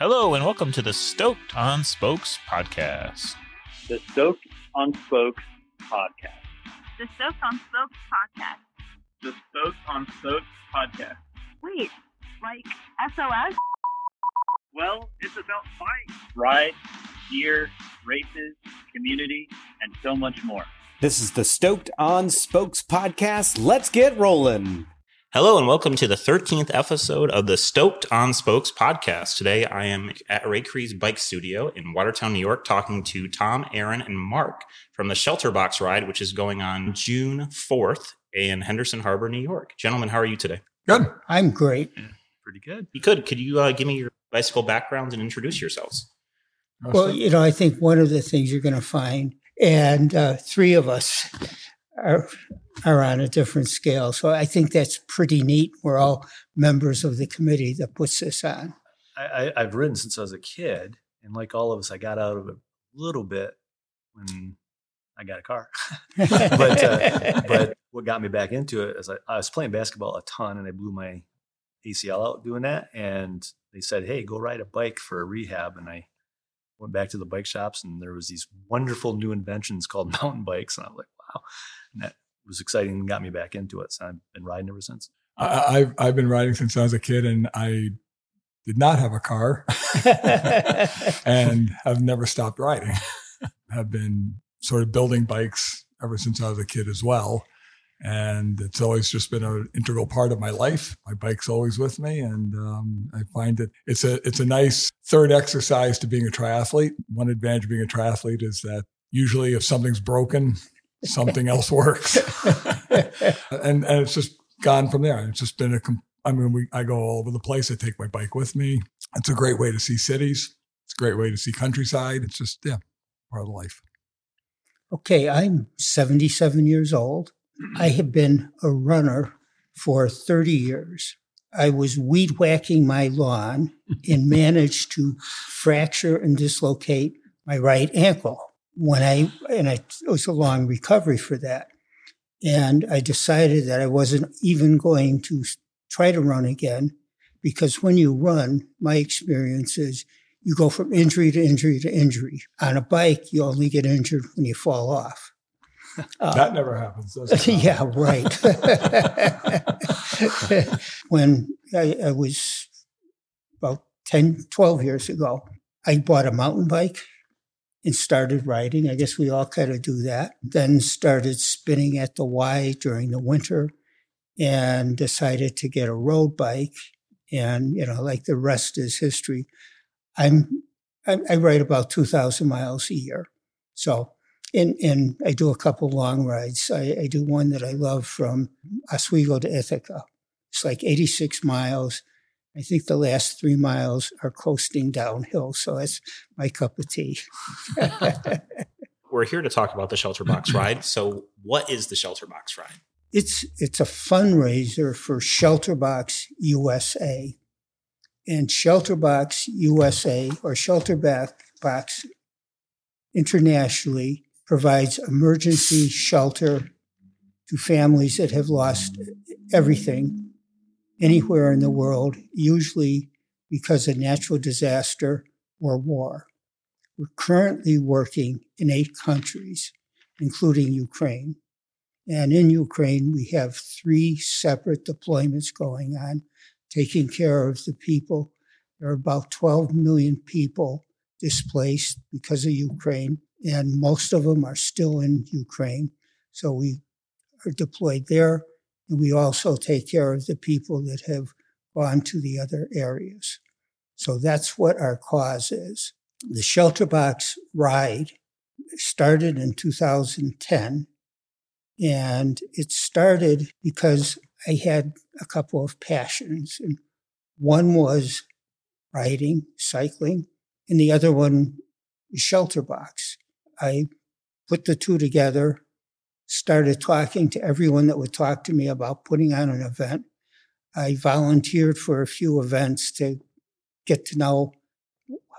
Hello, and welcome to the Stoked on Spokes podcast. The Stoked on Spokes podcast. The Stoked on Spokes podcast. The Stoked on Spokes podcast. Wait, like SOS? Well, it's about bikes, rides, gear, races, community, and so much more. This is the Stoked on Spokes podcast. Let's get rolling. Hello, and welcome to the 13th episode of the Stoked on Spokes podcast. Today, I am at Ray Cree's Bike Studio in Watertown, New York, talking to Tom, Aaron, and Marc from the Shelter Box Ride, which is going on June 4th in Henderson Harbor, New York. Gentlemen, how are you today? Good. I'm great. Pretty good. You could. Could you uh, give me your bicycle backgrounds and introduce yourselves? Well, you know, I think one of the things you're going to find, and uh, three of us are are on a different scale. So I think that's pretty neat. We're all members of the committee that puts this on. I, I've ridden since I was a kid, and like all of us, I got out of it a little bit when I got a car. but uh, but what got me back into it is I, I was playing basketball a ton, and I blew my ACL out doing that. And they said, "Hey, go ride a bike for a rehab." And I went back to the bike shops, and there was these wonderful new inventions called mountain bikes, and I was like, "Wow!" And that was exciting and got me back into it. So I've been riding ever since. I, I've I've been riding since I was a kid, and I did not have a car, and have never stopped riding. have been sort of building bikes ever since I was a kid as well, and it's always just been an integral part of my life. My bike's always with me, and um, I find that it's a it's a nice third exercise to being a triathlete. One advantage of being a triathlete is that usually if something's broken, something else works, and and it's just gone from there. It's just been a. I mean, we I go all over the place. I take my bike with me. It's a great way to see cities. It's a great way to see countryside. It's just yeah, part of life. Okay, I'm 77 years old. I have been a runner for 30 years. I was weed whacking my lawn and managed to fracture and dislocate my right ankle when I, and I, it was a long recovery for that. And I decided that I wasn't even going to try to run again because when you run, my experience is you go from injury to injury to injury. On a bike, you only get injured when you fall off. Uh, that never happens. Yeah, right. when I, I was about 10, 12 years ago, I bought a mountain bike and started riding. I guess we all kind of do that. Then started spinning at the Y during the winter and decided to get a road bike. And, you know, like the rest is history. I'm, I, I ride about 2,000 miles a year. So, and, and I do a couple long rides. I, I do one that I love from Oswego to Ithaca. It's like 86 miles. I think the last three miles are coasting downhill. So that's my cup of tea. We're here to talk about the Shelter Box Ride. So, what is the Shelter Box Ride? It's, it's a fundraiser for Shelterbox USA. And Shelterbox USA or Shelterbox internationally provides emergency shelter to families that have lost everything anywhere in the world, usually because of natural disaster or war. We're currently working in eight countries, including Ukraine. And in Ukraine, we have three separate deployments going on, taking care of the people. There are about 12 million people displaced because of Ukraine, and most of them are still in Ukraine. So we are deployed there, and we also take care of the people that have gone to the other areas. So that's what our cause is. The Shelter Box ride started in 2010, and it started because I had a couple of passions. And one was riding, cycling, and the other one Shelter Box. I put the two together, started talking to everyone that would talk to me about putting on an event. I volunteered for a few events to get to know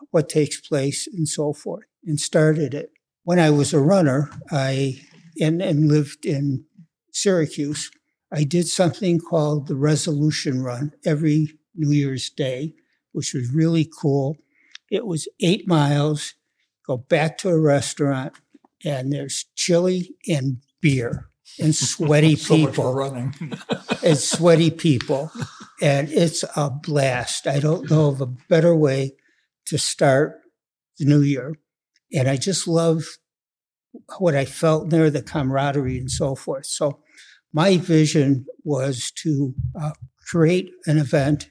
what takes place and so forth and started it. When I was a runner, I and, and lived in Syracuse, I did something called the Resolution Run every New Year's Day, which was really cool. It was eight miles, go back to a restaurant, and there's chili and beer and sweaty So people running. and sweaty people. And it's a blast. I don't know of a better way to start the new year. And I just love what I felt there, the camaraderie and so forth. So my vision was to uh, create an event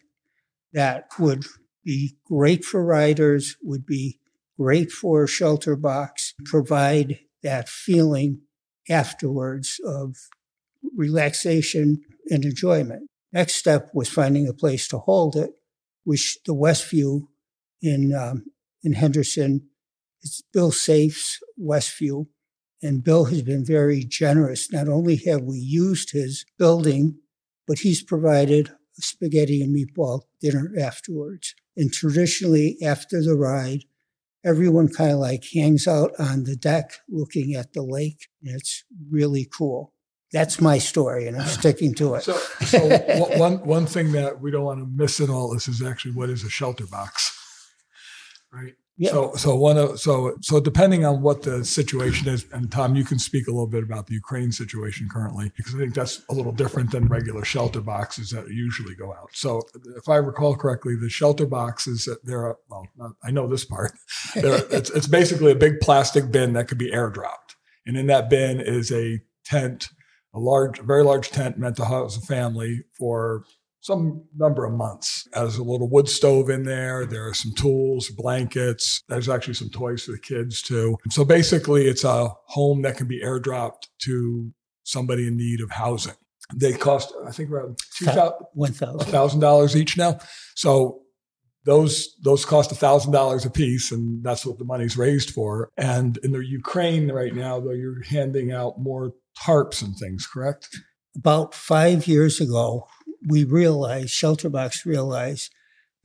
that would be great for riders, would be great for shelter box, provide that feeling afterwards of relaxation and enjoyment. Next step was finding a place to hold it, which the Westview in um, in Henderson, it's Bill Safe's Westview, and Bill has been very generous. Not only have we used his building, but he's provided a spaghetti and meatball dinner afterwards. And traditionally, after the ride, everyone kind of like hangs out on the deck looking at the lake. It's really cool. That's my story, and I'm sticking to it. So, so one- one one thing that we don't want to miss in all this is actually what is a shelter box, right? Yeah. So, so one of so so depending on what the situation is, and Tom, you can speak a little bit about the Ukraine situation currently because I think that's a little different than regular shelter boxes that usually go out. So, if I recall correctly, the shelter boxes that they're well, not, I know this part. It's it's basically a big plastic bin that could be airdropped, and in that bin is a tent a large, very large tent meant to house a family for some number of months. There's a little wood stove in there. There are some tools, blankets. There's actually some toys for the kids too. So basically, it's a home that can be airdropped to somebody in need of housing. They cost, I think, around two One thousand. dollars each now. So those those cost a thousand dollars a piece, and that's what the money's raised for. And in the Ukraine right now, though, you're handing out more tarps and things, correct? About five years ago, we realized, Shelterbox realized,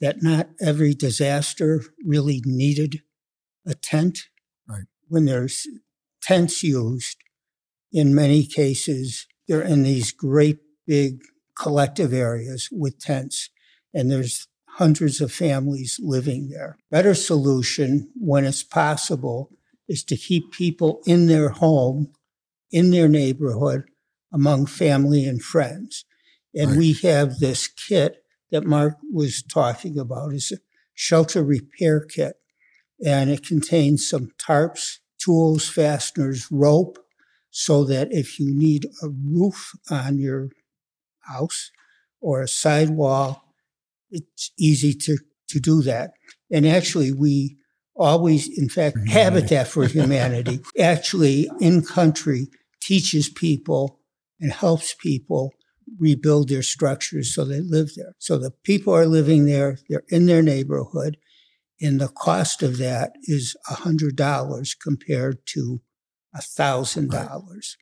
that not every disaster really needed a tent. Right. When there's tents used, in many cases, they're in these great big collective areas with tents, and there's hundreds of families living there. Better solution, when it's possible, is to keep people in their home, in their neighborhood, among family and friends. And Right. we have this kit that Marc was talking about is a shelter repair kit. And it contains some tarps, tools, fasteners, rope, so that if you need a roof on your house or a sidewall, it's easy to, to do that. And actually, we always, in fact, humanity. Habitat for Humanity actually in country teaches people and helps people rebuild their structures so they live there. So the people are living there, they're in their neighborhood, and the cost of that is $100 compared to $1,000.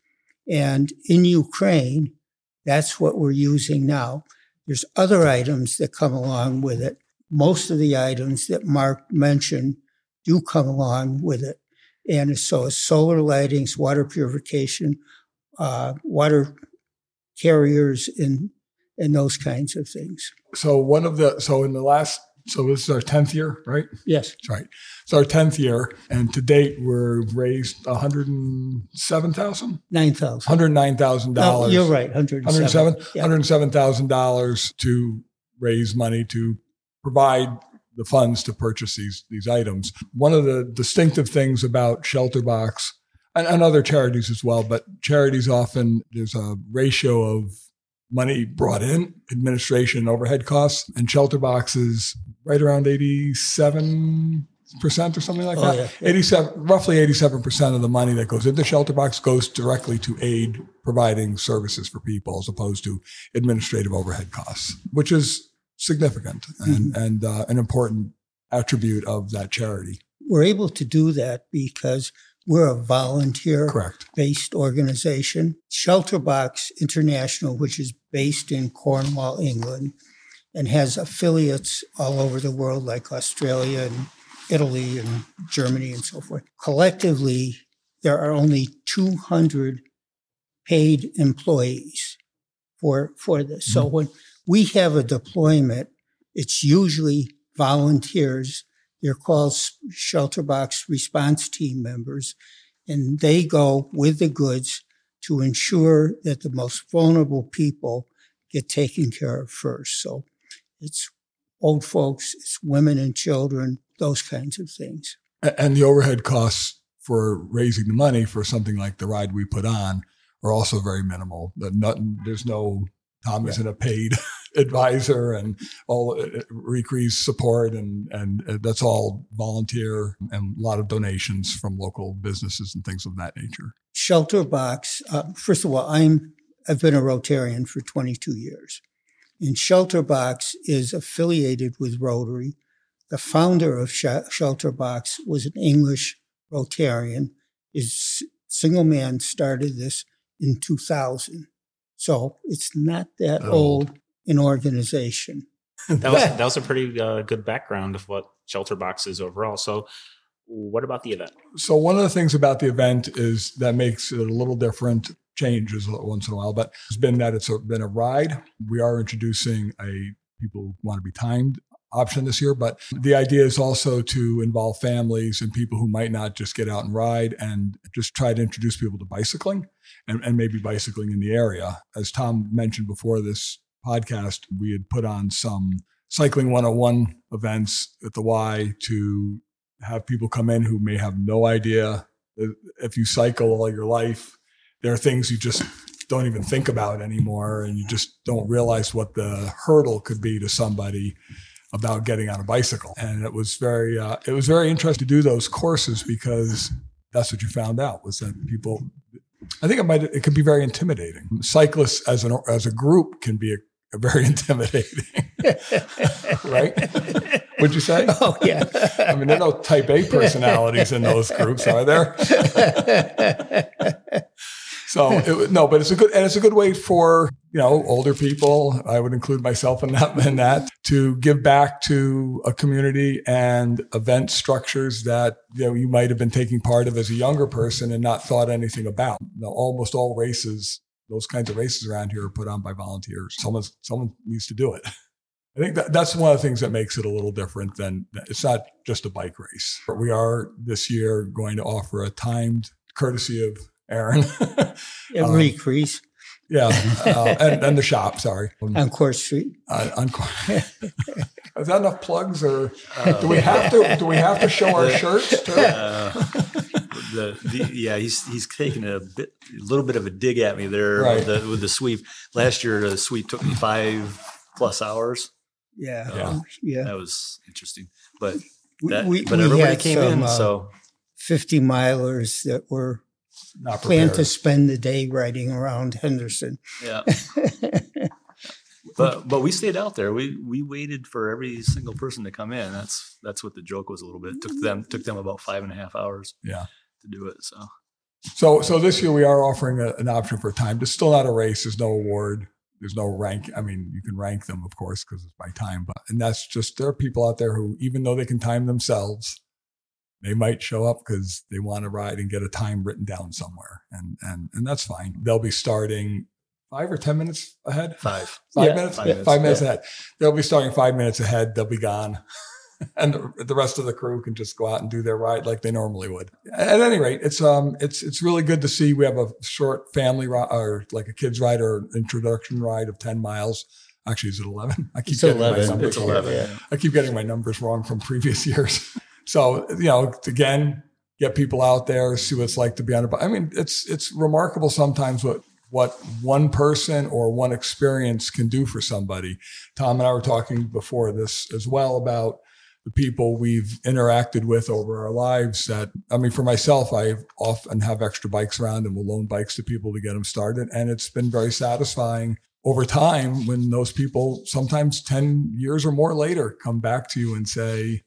And in Ukraine, that's what we're using now. There's other items that come along with it. Most of the items that Marc mentioned do come along with it. And so solar lightings, water purification, uh, water carriers, and, and those kinds of things. So one of the so in the last so this is our tenth year, right? Yes. That's right. It's our tenth year, and to date we're raised one hundred and seven thousand, 9,000. hundred nine thousand No, oh, dollars. you're right. 107. 107 Yeah. $107,000 to raise money to provide the funds to purchase these these items. One of the distinctive things about Shelterbox and, and other charities as well, but charities often there's a ratio of money brought in, administration overhead costs, and shelter boxes right around 87 percent or something like Oh, that. yeah, yeah. 87 roughly 87% of the money that goes into shelter box goes directly to aid providing services for people as opposed to administrative overhead costs, which is significant and, and uh, an important attribute of that charity. We're able to do that because we're a volunteer Correct. based organization. Shelterbox International, which is based in Cornwall, England, and has affiliates all over the world, like Australia and Italy and Germany and so forth. Collectively, there are only 200 paid employees for, for this. So mm-hmm. when we have a deployment, it's usually volunteers They're called shelter box response team members, and they go with the goods to ensure that the most vulnerable people get taken care of first. So it's old folks, it's women and children, those kinds of things. And the overhead costs for raising the money for something like the ride we put on are also very minimal. there's no Tom isn't a paid advisor and all uh, Recre's support and and uh, that's all volunteer and a lot of donations from local businesses and things of that nature. Shelter Box. Uh, first of all, I'm I've been a Rotarian for 22 years, and Shelter Box is affiliated with Rotary. The founder of Sh- Shelter Box was an English Rotarian. His single man started this in 2000. So it's not that oh. old an organization. that was that was a pretty uh, good background of what Shelter Box is overall. So, what about the event? So, one of the things about the event is that makes it a little different. Changes once in a while, but it's been that it's a, been a ride. We are introducing a people want to be timed option this year, but the idea is also to involve families and people who might not just get out and ride and just try to introduce people to bicycling and, and maybe bicycling in the area. As Tom mentioned before this podcast, we had put on some cycling 101 events at the Y to have people come in who may have no idea if you cycle all your life, there are things you just don't even think about anymore. And you just don't realize what the hurdle could be to somebody about getting on a bicycle. And it was very, uh, it was very interesting to do those courses because that's what you found out was that people, I think it might, it could be very intimidating. Cyclists as an, as a group can be very intimidating, right? Would you say? Oh yeah. I mean, there are no type A personalities in those groups, are there? so it, no, but it's a good and it's a good way for you know older people. I would include myself in that in that to give back to a community and event structures that you know you might have been taking part of as a younger person and not thought anything about. You know, almost all races, those kinds of races around here are put on by volunteers. Someone someone needs to do it. I think that that's one of the things that makes it a little different than it's not just a bike race. But we are this year going to offer a timed courtesy of Aaron. Every um, crease. Yeah, uh, and, and, the shop. Sorry, on Court Street. Uh, on, is that enough plugs, or uh, do we have to? Do we have to show our shirts? Too? Uh, the, the, yeah, he's he's taking a bit, a little bit of a dig at me there right. with, the, with the sweep. Last year, the sweep took me five plus hours. Yeah, yeah, yeah. That was interesting, but that, we, but we everybody came some, in, uh, so fifty milers that were not plan to spend the day riding around Henderson. Yeah. but but we stayed out there. We we waited for every single person to come in. That's that's what the joke was a little bit. It took them took them about five and a half hours. Yeah. To do it. So. So so this year we are offering a, an option for time. It's still not a race. There's no award. There's no rank. I mean, you can rank them, of course, because it's by time. But and that's just there are people out there who, even though they can time themselves, they might show up because they want to ride and get a time written down somewhere, and and and that's fine. They'll be starting five or ten minutes ahead. Five. Five yeah, minutes. Five, yeah, minutes, five minutes yeah. ahead. They'll be starting five minutes ahead. They'll be gone. and the, the, rest of the crew can just go out and do their ride like they normally would. At any rate, it's um it's it's really good to see. We have a short family ride or like a kids ride or introduction ride of ten miles. Actually, is it eleven? I keep it's getting 11. my numbers. It's eleven. Yeah. I keep getting my numbers wrong from previous years. So, you know, again, get people out there, see what it's like to be on a bike. I mean, it's it's remarkable sometimes what what one person or one experience can do for somebody. Tom and I were talking before this as well about the people we've interacted with over our lives that I mean for myself I often have extra bikes around and will loan bikes to people to get them started and it's been very satisfying over time when those people sometimes 10 years or more later come back to you and say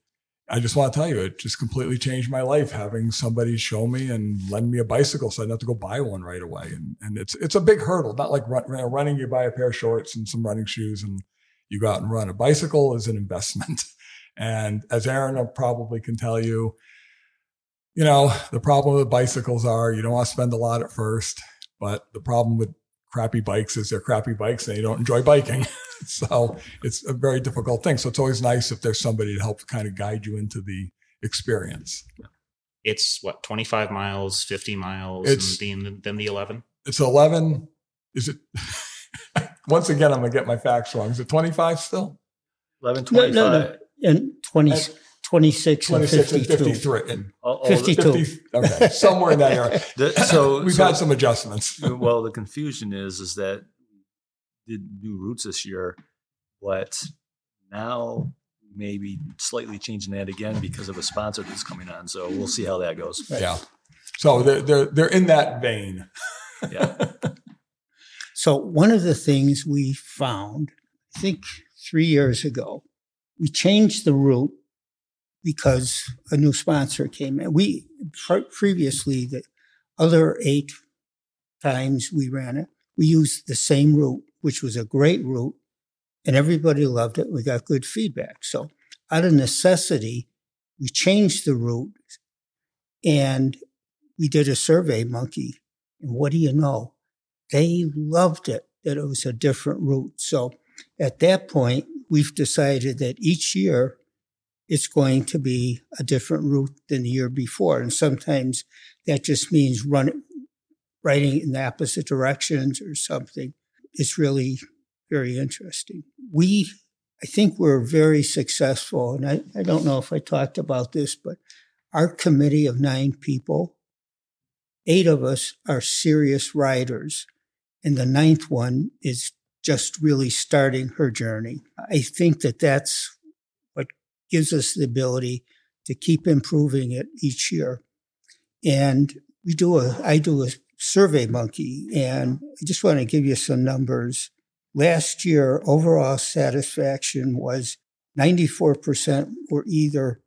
I just want to tell you, it just completely changed my life having somebody show me and lend me a bicycle, so I didn't have to go buy one right away. And and it's it's a big hurdle. Not like run, running, you buy a pair of shorts and some running shoes, and you go out and run. A bicycle is an investment, and as Aaron probably can tell you, you know the problem with bicycles are you don't want to spend a lot at first, but the problem with crappy bikes as they're crappy bikes and they don't enjoy biking. so it's a very difficult thing. So it's always nice if there's somebody to help kind of guide you into the experience. It's what, 25 miles, 50 miles, It's- and then, then the 11? It's 11. Is it? Once again, I'm going to get my facts wrong. Is it 25 still? 11, No, 25. no, no. And 20, And- 26 and 26 and 52. 53. And All- all 52. 50, okay, somewhere in that area. the- so We've so- had some adjustments. well, the confusion is is that did new routes this year, but now maybe slightly changing that again because of a sponsor that's coming on. So we'll see how that goes. Right. Yeah. So they're, they're, they're in that vein. Yeah. So one of the things we found, I think three years ago, we changed the route because a new sponsor came in. We pre- previously the other eight times we ran it, we used the same route, which was a great route, and everybody loved it. We got good feedback. So out of necessity, we changed the route and we did a survey monkey. And what do you know? They loved it that it was a different route. So at that point, we've decided that each year it's going to be a different route than the year before. And sometimes that just means running, writing in the opposite directions or something. It's really very interesting. We, I think we're very successful. And I, I don't know if I talked about this, but our committee of nine people, eight of us are serious riders. And the ninth one is just really starting her journey. I think that that's gives us the ability to keep improving it each year. And we do a, I do a survey monkey and I just want to give you some numbers. Last year, overall satisfaction was 94% were either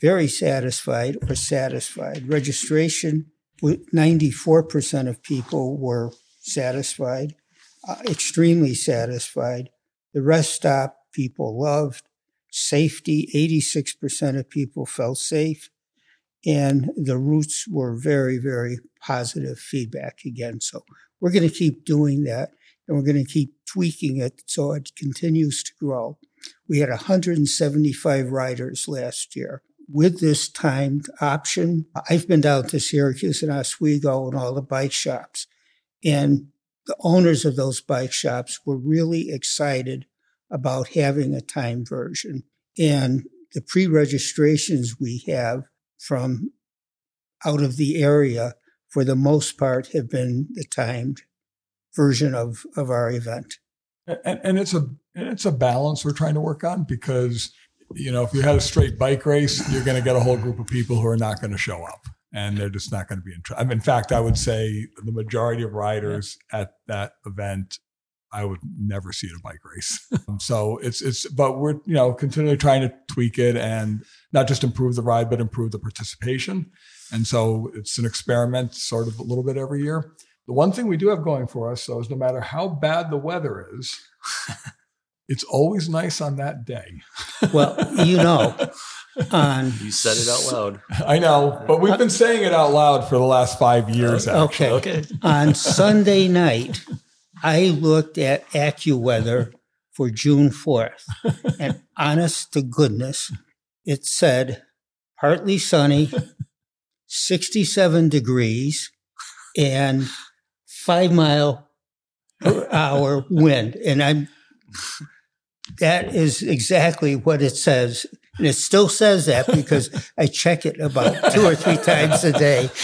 very satisfied or satisfied. Registration, 94% of people were satisfied, uh, extremely satisfied. The rest stop people loved. Safety, 86% of people felt safe. And the routes were very, very positive feedback again. So we're going to keep doing that and we're going to keep tweaking it so it continues to grow. We had 175 riders last year. With this timed option, I've been down to Syracuse and Oswego and all the bike shops. And the owners of those bike shops were really excited about having a time version. And the pre registrations we have from out of the area, for the most part, have been the timed version of, of our event. And, and it's a it's a balance we're trying to work on because you know if you had a straight bike race, you're going to get a whole group of people who are not going to show up, and they're just not going to be interested. I mean, in fact, I would say the majority of riders at that event, I would never see at a bike race. so it's it's, but we're you know continually trying to tweak it and not just improve the ride, but improve the participation. And so it's an experiment, sort of a little bit every year. The one thing we do have going for us, though, is no matter how bad the weather is, it's always nice on that day. Well, you know, on You said it out loud. I know, but we've been saying it out loud for the last five years. Actually. okay. Okay. on Sunday night, I looked at AccuWeather for June 4th. And honest to goodness, it said partly sunny, 67 degrees, and five mile per hour wind. And I'm, that is exactly what it says. And it still says that because I check it about two or three times a day.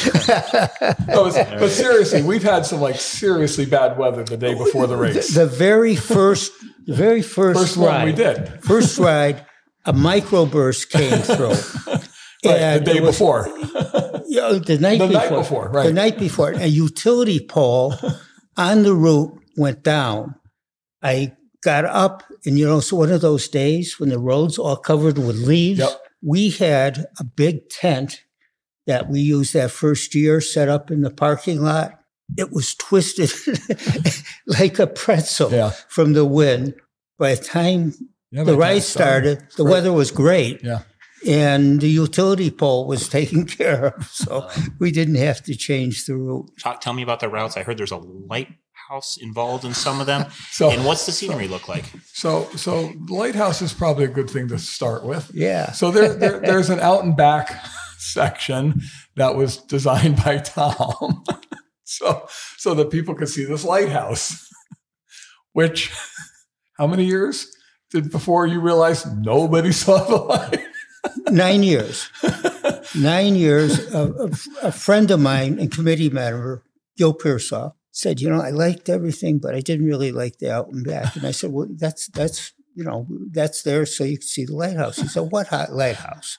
Oh, no, but seriously, we've had some like seriously bad weather the day before the race. The, the very first, the very first, First ride, one we did. first ride, a microburst came through. Right, the day was- before. You know, the night The before. night before, right. The night before, a utility pole on the route went down. I got up, and you know, so one of those days when the roads are covered with leaves, Yep. we had a big tent that we used that first year set up in the parking lot. It was twisted like a pretzel Yeah. from the wind. By the time Yeah, the by ride time it started, the Right. weather was great. Yeah. And the utility pole was taken care of. So we didn't have to change the route. Talk, tell me about the routes. I heard there's a lighthouse lighthouse involved in some of them? So, and what's the scenery look like? so, so lighthouse is probably a good thing to start with. Yeah. So there, there there's an out and back section that was designed by Tom, so so that people could see this lighthouse. Which, how many years did before you realized nobody saw the light? Nine years. Nine years. A, a, a friend of mine and committee member, Gil Pearsall, said, "You know, I liked everything, but I didn't really like the out and back." And I said, "Well, that's that's you know that's there so you can see the lighthouse." He said, "What hot lighthouse?"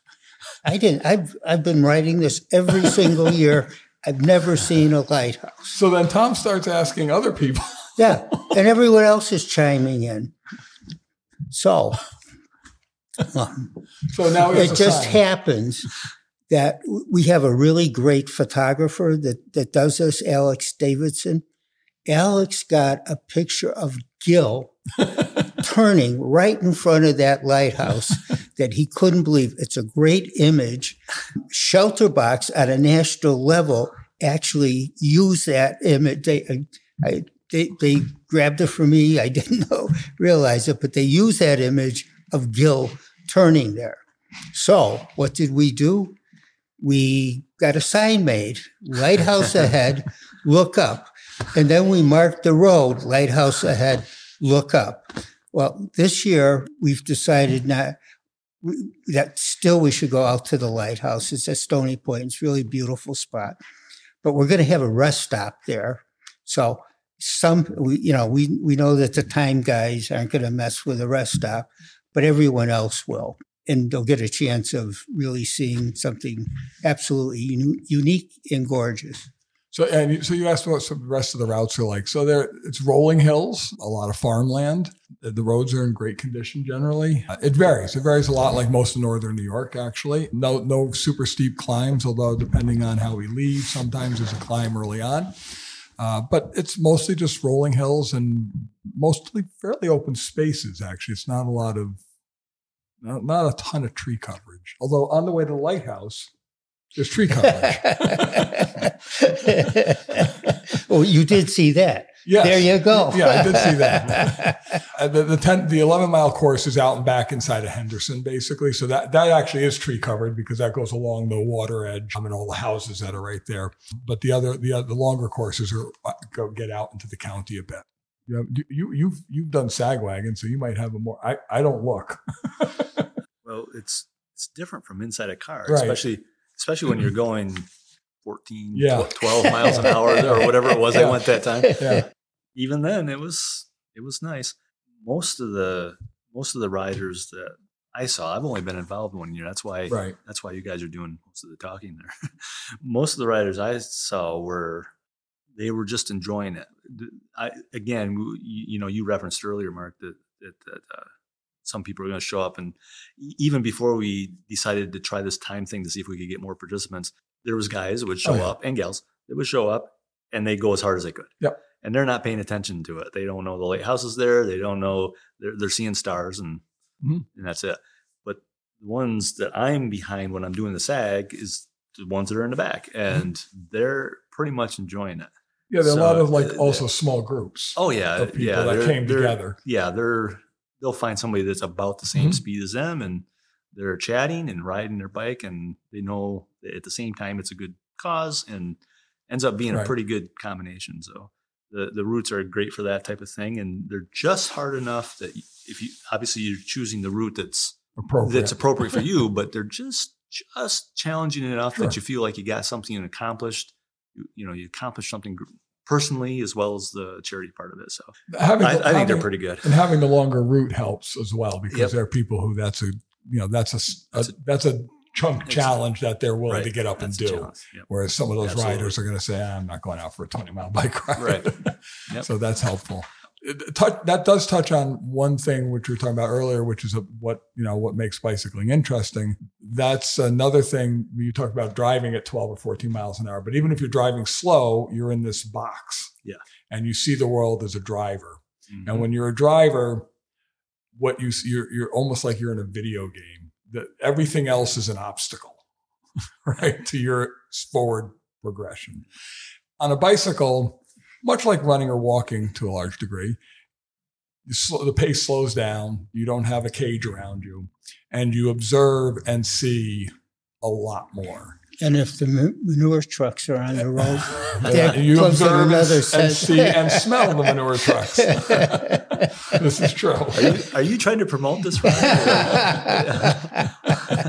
I didn't. I've I've been writing this every single year. I've never seen a lighthouse. So then Tom starts asking other people. Yeah, and everyone else is chiming in. So, um, So now it just sign. happens that we have a really great photographer that, that does this, Alex Davidson. Alex got a picture of Gil turning right in front of that lighthouse that he couldn't believe. It's a great image. Shelterbox at a national level actually used that image. They, uh, I, they, they grabbed it from me. I didn't know, realize it, but they used that image of Gil turning there. So what did we do? We got a sign made, lighthouse ahead, look up. And then we marked the road, lighthouse ahead, look up. Well, this year we've decided not that still we should go out to the lighthouse. It's at Stony Point. It's a really beautiful spot. But we're going to have a rest stop there. So some, we, you know, we, we know that the time guys aren't going to mess with the rest stop, but everyone else will. And they'll get a chance of really seeing something absolutely uni- unique and gorgeous. So and you- so you asked what some the rest of the routes are like. So there, it's rolling hills, a lot of farmland. The the roads are in great condition generally. Uh, It varies. It varies a lot, like most of northern New York. Actually, no no super steep climbs. Although depending on how we leave, sometimes there's a climb early on. Uh, but it's mostly just rolling hills and mostly fairly open spaces. Actually, it's not a lot of not, not a ton of tree coverage. Although on the way to the lighthouse, there's tree coverage. oh, you did see that. Yes. There you go. Yeah, I did see that. Uh, the the, 10, the 11 mile course is out and back inside of Henderson, basically. So that, that actually is tree covered because that goes along the water edge I mean, all the houses that are right there. But the other, the, the longer courses are uh, go get out into the county a bit. You, have, you, you've, you've done Sagwagon, so you might have a more, I, I don't look. Well, it's it's different from inside a car, Right. especially especially when you're going 14, Yeah. 12 miles an hour or whatever it was Yeah. I went that time. Yeah. Even then, it was it was nice. Most of the most of the riders that I saw, I've only been involved one year. That's why Right. that's why you guys are doing most of the talking there. most of the riders I saw were they were just enjoying it. I again, you, you know, you referenced earlier, Marc, that that, that uh, some people are going to show up, and even before we decided to try this time thing to see if we could get more participants, there was guys that would show Oh, yeah. up and gals that would show up, and they go as hard as they could. Yep. And they're not paying attention to it. They don't know the lighthouse is there. They don't know they're they're seeing stars, and Mhm. and that's it. But the ones that I'm behind when I'm doing the SAG is the ones that are in the back, and they're pretty much enjoying it. Yeah, there are a lot of like uh, also small groups Oh yeah, of people yeah, that came together. Yeah, they're they'll find somebody that's about the same Mhm. speed as them, and they're chatting and riding their bike, and they know that at the same time it's a good cause, and ends up being Right. a pretty good combination. So the the routes are great for that type of thing, and they're just hard enough that if you obviously you're choosing the route that's Appropriate. that's appropriate for you, but they're just just challenging enough Sure. that you feel like you got something accomplished. You, know, you accomplish something personally as well as the charity part of it. So Having I, I think they're pretty good. and having the longer route helps as well because Yep. there are people who that's a you know that's a, a- That's that's a- a, chunk challenge that they're willing Right. to get up and That's a do. Yep. Whereas some of those Absolutely. riders are going to say, "I'm not going out for a 20 mile bike ride." Right. Yep. so that's helpful. It- tou- that does touch on one thing which we were talking about earlier, which is a, what you know what makes bicycling interesting. That's another thing you talk about driving at 12 or 14 miles an hour. But even if you're driving slow, you're in this box, Yeah. and you see the world as a driver. Mhm. And when you're a driver, what you see, you're, you're almost like you're in a video game. That everything else is an obstacle, right, to your forward progression. On a bicycle, much like running or walking to a large degree. You slow, the pace slows down. You don't have a cage around you, and you observe and see a lot more. And if the manure trucks are on the road, Yeah, you observe and, and see and smell the manure trucks. this is true. Are you, are you trying to promote this?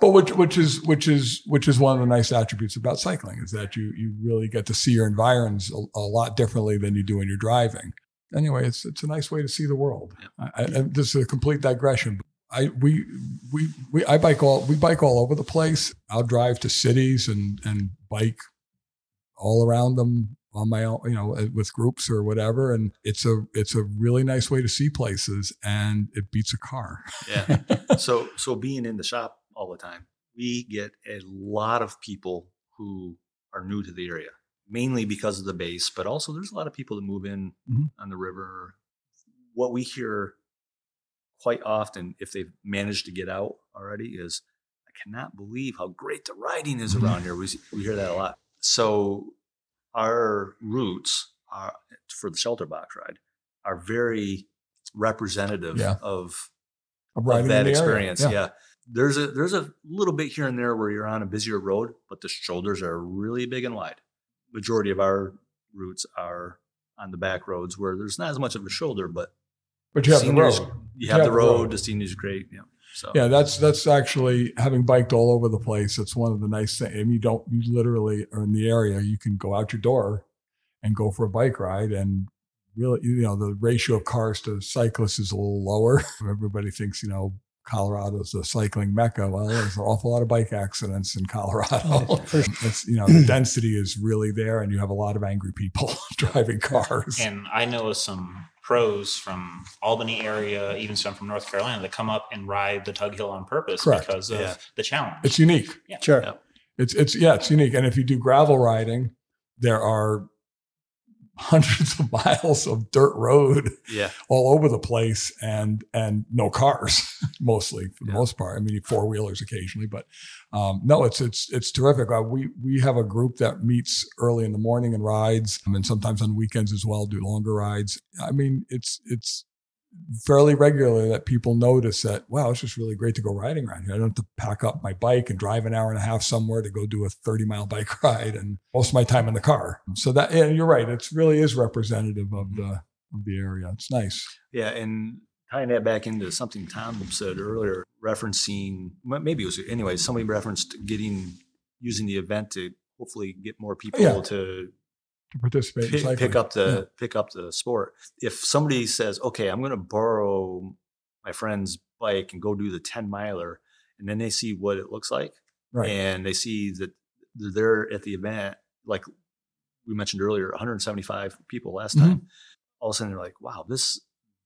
But which which is which is which is one of the nice attributes about cycling is that you you really get to see your environs a, a lot differently than you do when you're driving. Anyway, it's it's a nice way to see the world. I, I, and this is a complete digression. I we we we I bike all we bike all over the place. I'll drive to cities and and bike all around them on my own, you know, uh, with groups or whatever. And it's a it's a really nice way to see places, and it beats a car. yeah. So so being in the shop all the time, we get a lot of people who are new to the area, mainly because of the base, but also there's a lot of people that move in Mhm. on the river. What we hear quite often, if they've managed to get out already, is I cannot believe how great the riding is around here. We, we hear that a lot. So our routes are for the shelter box ride are very representative Yeah. of of that experience. Yeah. There's a there's a little bit here and there where you're on a busier road, but the shoulders are really big and wide. Majority of our routes are on the back roads where there's not as much of a shoulder, but But you have the road. You have Yeah, the road, road. the scenery's great. Yeah. So Yeah, that's that's actually having biked all over the place. It's one of the nice things. I mean, you don't you literally are in the area. You can go out your door and go for a bike ride, and really, you know, the ratio of cars to cyclists is a little lower. Everybody thinks, you know, Colorado's the cycling mecca. Well, there's an awful lot of bike accidents in Colorado. Oh, it's you know, the density is really there, and you have a lot of angry people driving cars. And I know of some pros from Albany area, even some from North Carolina, that come up and ride the Tug Hill on purpose Correct. because of Yeah. the challenge. It's unique. Yeah. Sure. Yeah. It's it's yeah, it's unique. And if you do gravel riding, there are hundreds of miles of dirt road yeah. all over the place and and no cars mostly for the Yeah. most part. I mean four wheelers occasionally, but um, no, it's it's it's terrific. Uh, we we have a group that meets early in the morning and rides, um, and sometimes on weekends as well, do longer rides. I mean, it's it's fairly regularly that people notice that wow, it's just really great to go riding around here. I don't have to pack up my bike and drive an hour and a half somewhere to go do a thirty mile bike ride, and most of my time in the car. So that yeah, you're right. It really is representative of the of the area. It's nice. Yeah, and tying that back into something Tom said earlier, referencing maybe it was anyway. Somebody referenced getting using the event to hopefully get more people Yeah. to To participate in pick, cycling. pick up the Yeah. pick up the sport. If somebody says, "Okay, I'm going to borrow my friend's bike and go do the ten miler," and then they see what it looks like, Right. and they see that they're there at the event, like we mentioned earlier, 175 people last Mhm. time. All of a sudden, they're like, "Wow, this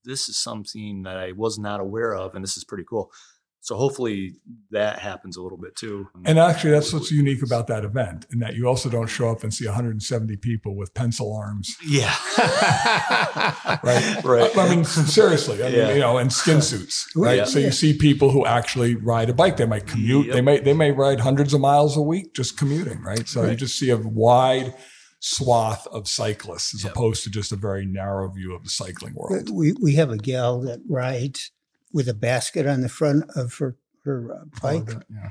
this is something that I was not aware of, and this is pretty cool." So hopefully that happens a little bit too. And actually, that's what's unique about that event, in that you also don't show up and see 170 people with pencil arms. yeah, Right. right. I mean, seriously, I mean, Yeah. you know, and skin suits, right? Yeah. So you see people who actually ride a bike. They might commute. They Yep. may they may ride hundreds of miles a week just commuting, right? So you just see a wide swath of cyclists as Yep. opposed to just a very narrow view of the cycling world. We, we have a gal that rides with a basket on the front of her, her uh, bike Yeah.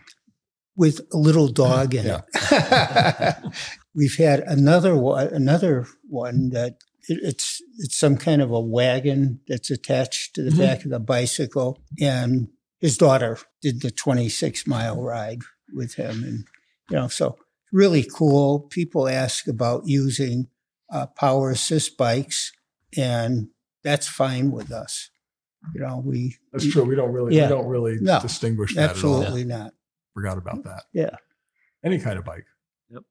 with a little dog in it. We've had another one, another one that it, it's it's some kind of a wagon that's attached to the Mhm. back of the bicycle, and his daughter did the 26 mile ride with him, and you know, so really cool. People ask about using uh, power assist bikes, and that's fine with us. You know, we That's true. We don't really Yeah. we don't really No, distinguish that at all. absolutely not. Forgot about that. Yeah. Any kind of bike. Yep.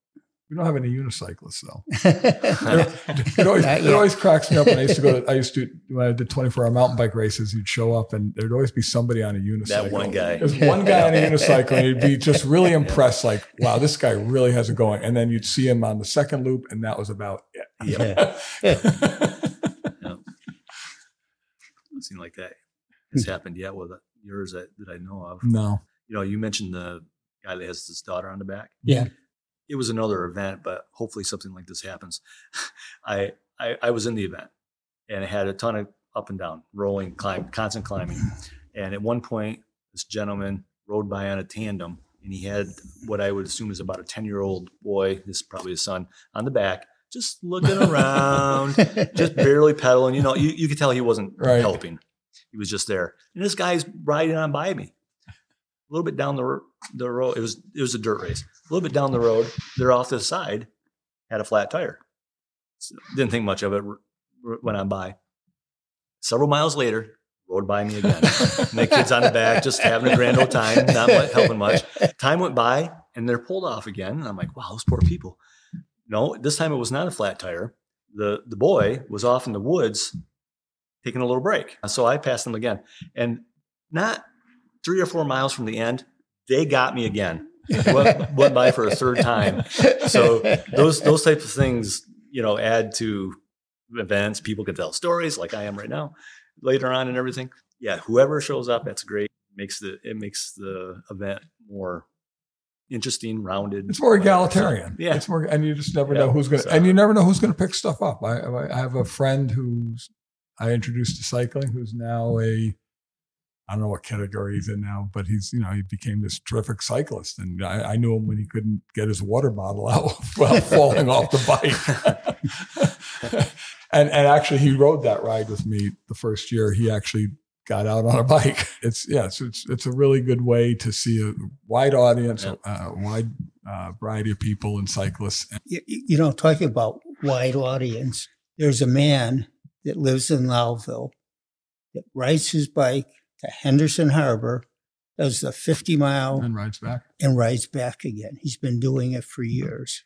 We don't have any unicyclists though. it, always, it always cracks me up when I used to go to, I used to, when I did 24 hour mountain bike races, you'd show up and there'd always be somebody on a unicycle. That one guy. There's one guy on a unicycle and you'd be just really impressed, like, wow, this guy really has it going. And then you'd see him on the second loop and that was about it. Like that has hmm. happened yet with yours that, that I know of. no. You know, you mentioned the guy that has his daughter on the back. Yeah. it was another event, but hopefully something like this happens. I, I I was in the event, and it had a ton of up and down, rolling, climb, constant climbing. And at one point, this gentleman rode by on a tandem, and he had what I would assume is about a ten year old boy, this is probably his son, on the back, just looking around, just barely pedaling. You know, you, you could tell he wasn't Right. helping. He was just there. And this guy's riding on by me. A little bit down the the road, it was it was a dirt race. A little bit down the road, they're off to the side, had a flat tire. So, didn't think much of it. Went on by. Several miles later, rode by me again. the kids on the back, just having a grand old time, not helping much. Time went by, and they're pulled off again. And I'm like, wow, those poor people. No, this time it was not a flat tire. The the boy was off in the woods taking a little break. So I passed them again. And not three or four miles from the end, they got me again. Went, went by for a third time. So those those types of things, you know, add to events. People can tell stories like I am right now later on and everything. Yeah, whoever shows up, that's great. Makes the it makes the event more interesting, rounded. It's more egalitarian. Yeah. It's more, and you just never Yeah. know who's going to, So- and you never know who's going to pick stuff up. I, I I have a friend who's I introduced to cycling, who's now a, I don't know what category he's in now, but he's you know he became this terrific cyclist, and I, I knew him when he couldn't get his water bottle out while falling off the bike. and and actually, he rode that ride with me the first year. He actually got out on a bike. It's yes, it's it's a really good way to see a wide audience, Yeah. a wide uh, variety of people and cyclists. you, you know, talking about wide audience, there's a man that lives in Lowville that rides his bike to Henderson Harbor, does the 50 mile and rides back. and rides back again. He's been doing it for years.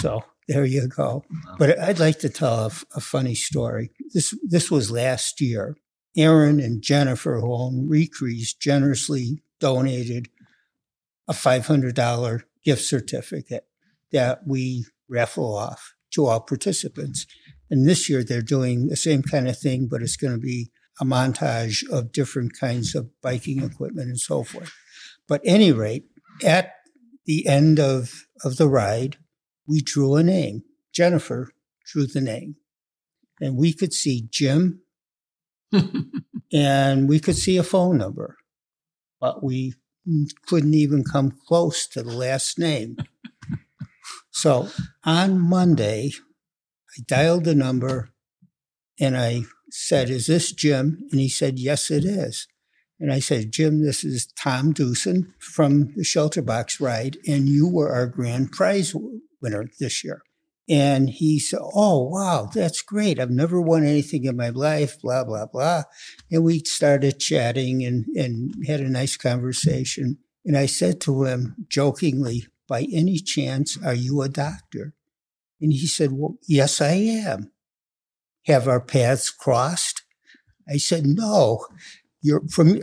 So there you go. But I'd like to tell a funny story. This this was last year. Aaron and Jennifer, who own Recrease, generously donated a five hundred dollar gift certificate that we raffle off to all participants. And this year they're doing the same kind of thing, but it's going to be a montage of different kinds of biking equipment and so forth. But any rate, at the end of, of the ride, we drew a name. Jennifer drew the name. And we could see Jim and we could see a phone number, but we couldn't even come close to the last name. So on Monday, I dialed the number and I said, Is this Jim? And he said, Yes, it is. And I said, Jim, this is Tom Deuson from the Shelter Box Ride, and you were our grand prize winner this year. And he said, Oh, wow, that's great. I've never won anything in my life, blah, blah, blah. And we started chatting and, and had a nice conversation. And I said to him jokingly, By any chance, are you a doctor? And he said, Well, yes, I am. Have our paths crossed? I said, No. You're from,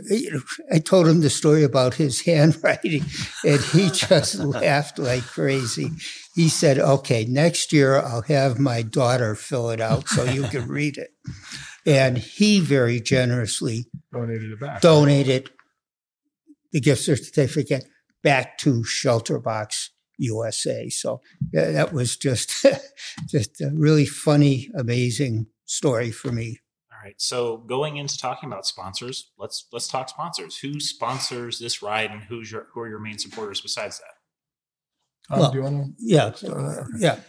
I told him the story about his handwriting and he just laughed like crazy. He said, okay, next year I'll have my daughter fill it out so you can read it. And he very generously Donated it back. donated the gift certificate back to Shelter Box USA. So yeah, that was just, just a really funny, amazing story for me. All right. So going into talking about sponsors, let's let's talk sponsors. Who sponsors this ride, and who's your who are your main supporters besides that? Tom, Well, do you want Yeah, to? Uh, yeah.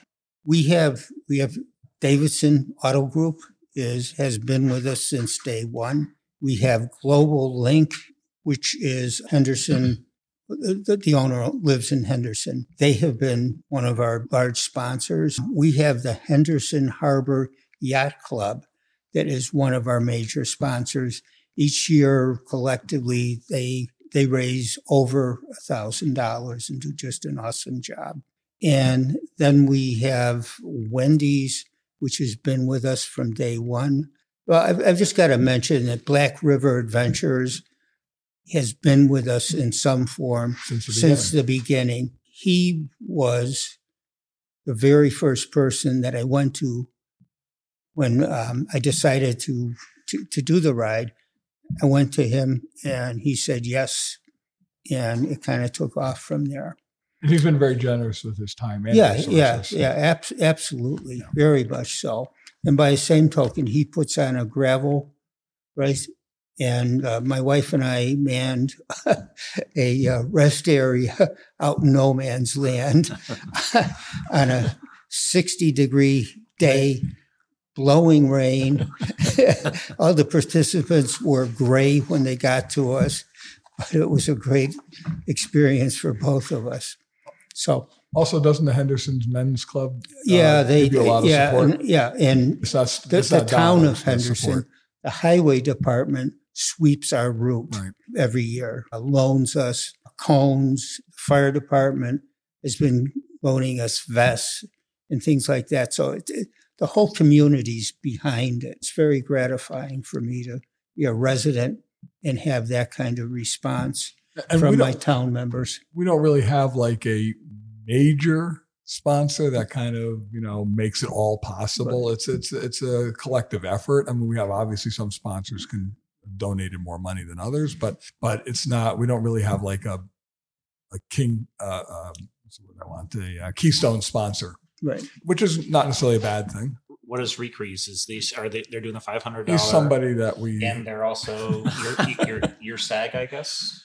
We have we have Davidson Auto Group is has been with us since day one. We have Global Link, which is Henderson. The, the owner lives in Henderson. They have been one of our large sponsors. We have the Henderson Harbor Yacht Club, that is one of our major sponsors. Each year, collectively, they they raise over a thousand dollars and do just an awesome job. And then we have Wendy's, which has been with us from day one. Well, I've, I've just got to mention that Black River Adventures has been with us in some form since the since beginning. the beginning. He was the very first person that I went to when um, I decided to, to to do the ride. I went to him and he said yes, and it kind of took off from there. And he's been very generous with his time. And yeah, resources. yeah, yeah, abs- absolutely, very much so. And by the same token, he puts on a gravel race, and uh, my wife and I manned a uh, rest area out in no man's land on a sixty degree day, blowing rain. All the participants were gray when they got to us, but it was a great experience for both of us. So Also, doesn't the Henderson's Men's Club? uh, yeah, they, give you a lot of yeah, support. and, yeah, and It's not, the, it's the town of Henderson, support. the highway department sweeps our route Right. every year, uh, loans us cones. The fire department has been loaning us vests and things like that. So it, it, the whole community's behind it. It's very gratifying for me to be a resident and have that kind of response And from my town members. we don't really have like a major sponsor that kind of you know makes it all possible. It's it's it's a collective effort. I mean, we have obviously some sponsors can donated more money than others, but but it's not. We don't really have like a a king. Uh, uh, what's the word I want? A uh, keystone sponsor, Right. which is not necessarily a bad thing. What is Recrease? Is these are they? They're doing the five hundred He's somebody that we. and they're also your your your SAG, I guess.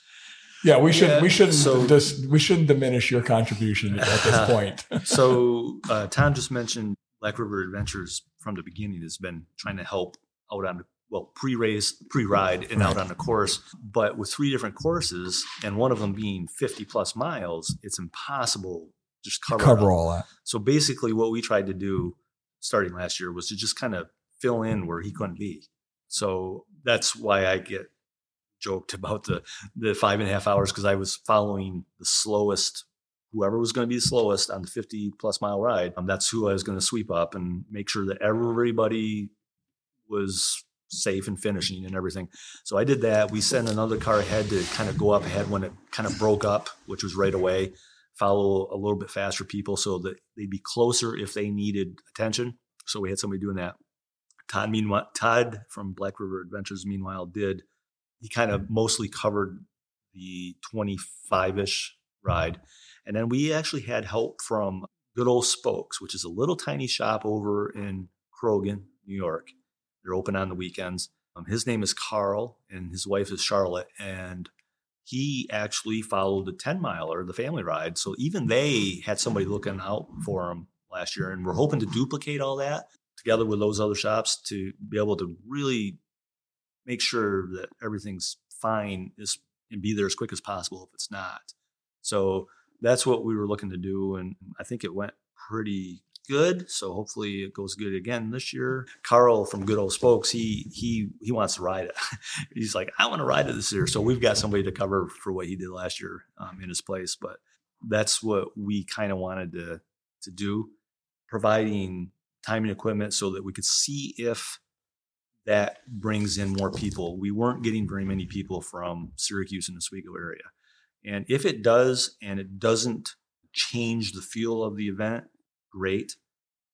Yeah, we should Yeah, we shouldn't so- dis, we shouldn't diminish your contribution at this point. so uh, Tom just mentioned Black River Adventures from the beginning has been trying to help out on the well pre-race, pre-ride, and out on the course. But with three different courses and one of them being 50 plus miles, it's impossible to just cover, Cover all. that. So basically, what we tried to do starting last year was to just kind of fill in where he couldn't be. So that's why I get joked about the the five and a half hours because I was following the slowest, whoever was going to be the slowest on the 50 plus mile ride. Um, that's who I was going to sweep up and make sure that everybody was safe and finishing and everything. So I did that. We sent another car ahead to kind of go up ahead when it kind of broke up, which was right away. Follow a little bit faster people so that they'd be closer if they needed attention. So we had somebody doing that. Todd, meanwhile, Todd from Black River Adventures, meanwhile, did he kind of mostly covered the 25 ish ride. And then we actually had help from Good Old Spokes, which is a little tiny shop over in Croghan, New York. They're open on the weekends. Um, his name is Carl, and his wife is Charlotte. And he actually followed the 10 miler, the family ride. So even they had somebody looking out for him last year. And we're hoping to duplicate all that together with those other shops to be able to really make sure that everything's fine and be there as quick as possible if it's not. So that's what we were looking to do. And I think it went pretty good. So hopefully it goes good again this year. Carl from Good Old Spokes, he he he wants to ride it. He's like, I want to ride it this year. So we've got somebody to cover for what he did last year um, in his place. But that's what we kind of wanted to to do, providing time and equipment so that we could see if that brings in more people. We weren't getting very many people from Syracuse and Oswego area. And if it does and it doesn't change the feel of the event, great.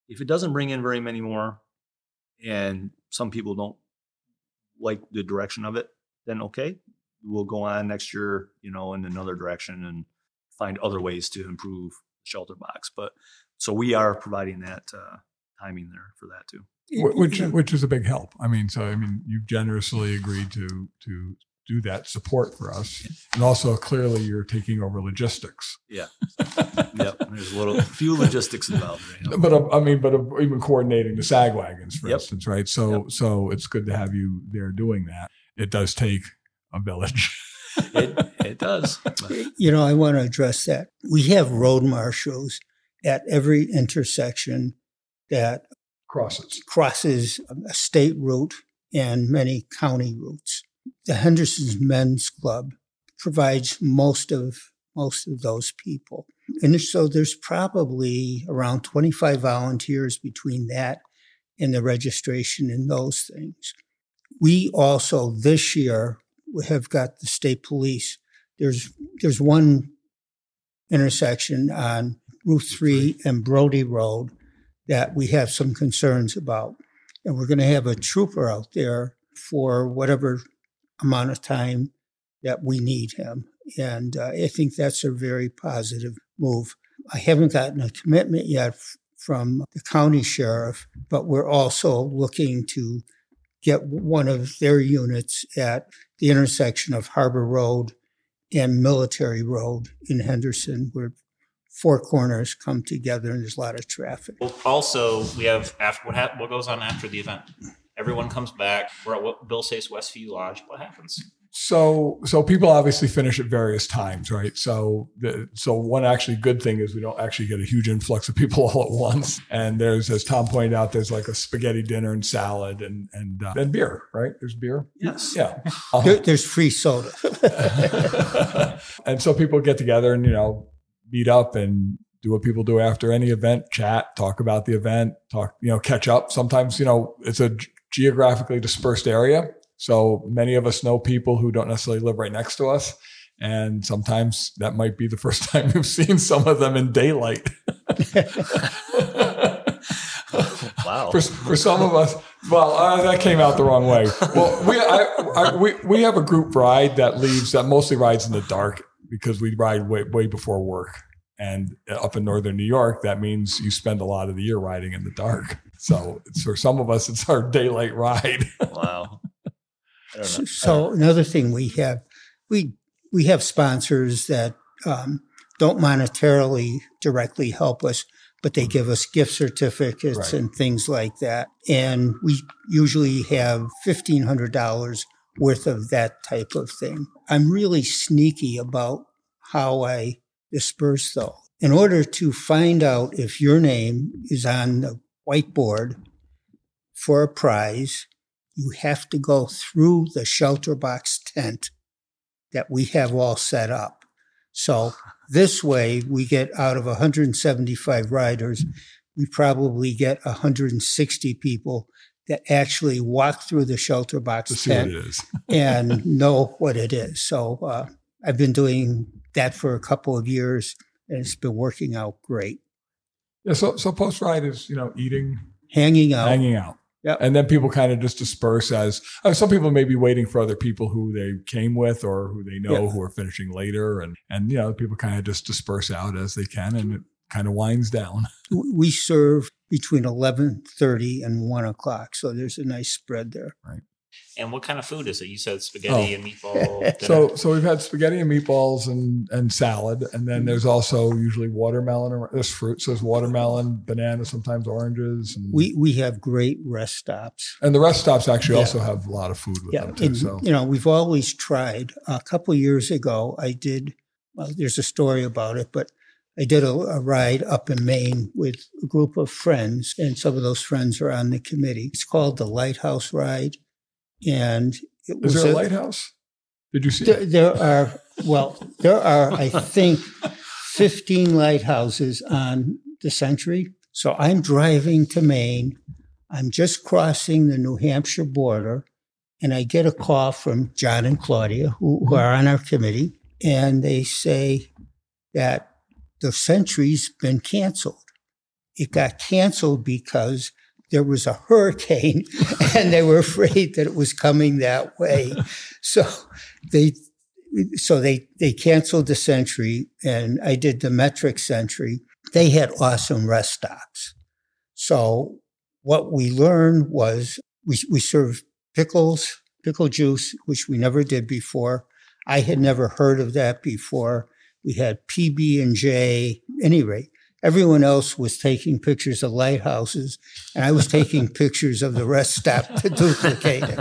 If it doesn't bring in very many more and some people don't like the direction of it, then okay, we'll go on next year, you know, in another direction and find other ways to improve the shelter box. But so we are providing that uh, timing there for that too. Which which is a big help. I mean, so I mean, you've generously agreed to to do that support for us, and also clearly you're taking over logistics. Yeah. yep. There's a little few logistics involved. You know? But uh, I mean, but uh, even coordinating the sag wagons, for Yep. instance, right? So so it's good to have you there doing that. It does take a village. it, it does. You know, I want to address that. We have road marshals at every intersection that Crosses. crosses a state route and many county routes. The Henderson's Men's Club provides most of most of those people. And so there's probably around 25 volunteers between that and the registration and those things. We also this year have got the state police. There's there's one intersection on Route 3 and Brody Road that we have some concerns about. And we're going to have a trooper out there for whatever amount of time that we need him. And uh, I think that's a very positive move. I haven't gotten a commitment yet f- from the county sheriff, but we're also looking to get one of their units at the intersection of Harbor Road and Military Road in Henderson, where four corners come together and there's a lot of traffic. Also, we have after what hap- what goes on after the event. Everyone comes back. We're at Bill says Westview Lodge. What happens? So, so people obviously finish at various times, right? So, the, so one actually good thing is we don't actually get a huge influx of people all at once. And there's, as Tom pointed out, there's like a spaghetti dinner and salad and and uh, and beer, right? There's beer. Yes. Yeah. There, there's free soda. and so people get together and you know meet up and do what people do after any event chat talk about the event talk you know catch up sometimes you know it's a g- geographically dispersed area so many of us know people who don't necessarily live right next to us and sometimes that might be the first time we've seen some of them in daylight Wow. for, for some of us, well, uh, that came out the wrong way. Well, we I, I, we we have a group ride that leaves that mostly rides in the dark because we ride way way before work. And up in northern New York, that means you spend a lot of the year riding in the dark. So for some of us, it's our daylight ride. wow. So, so another thing we have, we we have sponsors that um, don't monetarily directly help us, but they give us gift certificates Right. and things like that. And we usually have fifteen hundred dollars worth of that type of thing. I'm really sneaky about how I disperse though. In order to find out if your name is on the whiteboard for a prize, you have to go through the shelter box tent that we have all set up. So this way we get out of 175 riders, we probably get 160 people that actually walk through the shelter box tent and know what it is. So uh, I've been doing that for a couple of years and it's been working out great. Yeah. So so post ride is you know eating, Hanging out. hanging out. Yeah. And then people kind of just disperse as uh, some people may be waiting for other people who they came with or who they know Yeah. who are finishing later, and and you know people kind of just disperse out as they can, and it kind of winds down. we serve between 11.30 and 1 o'clock so there's a nice spread there And what kind of food is it? You said spaghetti Oh. and meatball. So so we've had spaghetti and meatballs and and salad, and then mm-hmm. there's also usually watermelon. Or, there's fruit, so there's watermelon, banana, sometimes oranges. And, we we have great rest stops and the rest stops actually Yeah. also have a lot of food with yeah them too. and, So you know we've always tried a couple years ago i did well there's a story about it but i did a, a ride up in maine with a group of friends and some of those friends are on the committee it's called the lighthouse ride and it is was there a lighthouse? Did you see? There, are, well, there are, I think, 15 lighthouses on the century. So I'm driving to Maine. I'm just crossing the New Hampshire border, and I get a call from John and Claudia, who, who mm-hmm. are on our committee, and they say that the century's been canceled. It got canceled because there was a hurricane and they were afraid that it was coming that way. So they so they they canceled the century and I did the metric century. They had awesome rest stops. So what we learned was we we served pickles, pickle juice, which we never did before. I had never heard of that before. We had PB and J. Any rate, everyone else was taking pictures of lighthouses, and I was taking pictures of the rest stop to duplicate it.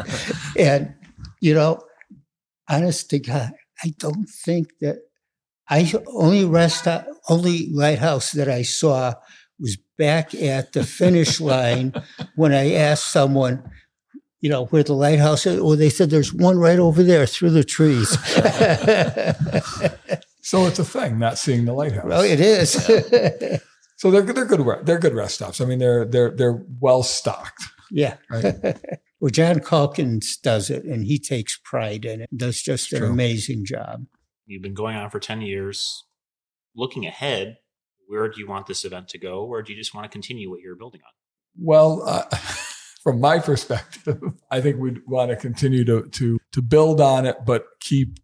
And you know, honest to God, I don't think that I only rest only lighthouse that I saw was back at the finish line when I asked someone, you know, where the lighthouse is. Well, they said there's one right over there through the trees. So it's a thing, not seeing the lighthouse. well, it is. So they're they're good re- they're good rest stops. I mean they're they're they're well stocked. yeah. Right. well, John Calkins does it, and he takes pride in it. Does just an True. amazing job. You've been going on for 10 years. Looking ahead, where do you want this event to go? Or do you just want to continue what you're building on? Well, uh, from my perspective, I think we'd want to continue to to to build on it, but keep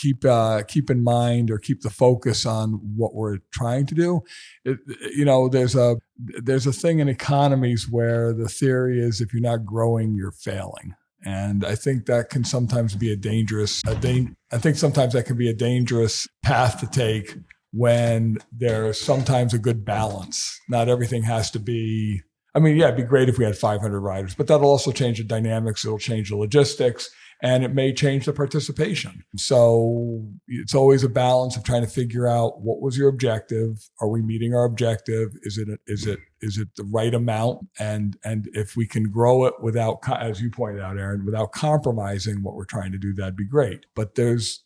keep uh, keep in mind or keep the focus on what we're trying to do. It, you know, there's a there's a thing in economies where the theory is if you're not growing, you're failing. And I think that can sometimes be a dangerous, a da- I think sometimes that can be a dangerous path to take when there's sometimes a good balance. Not everything has to be, I mean, yeah, it'd be great if we had 500 riders, but that'll also change the dynamics. It'll change the logistics and it may change the participation. So it's always a balance of trying to figure out what was your objective? Are we meeting our objective? Is it is it is it the right amount? And and if we can grow it without, as you pointed out, Aaron, without compromising what we're trying to do, that'd be great. But there's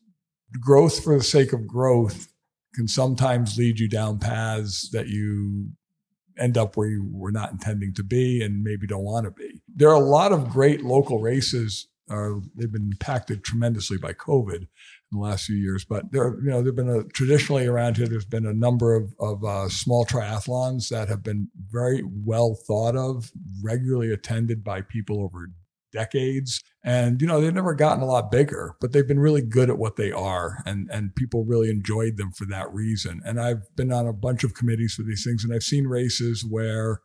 growth for the sake of growth can sometimes lead you down paths that you end up where you were not intending to be and maybe don't want to be. There are a lot of great local races are they've been impacted tremendously by COVID in the last few years. But there, you know, there've been a traditionally around here. There's been a number of of uh, small triathlons that have been very well thought of, regularly attended by people over decades. And you know, they've never gotten a lot bigger, but they've been really good at what they are, and and people really enjoyed them for that reason. And I've been on a bunch of committees for these things, and I've seen races where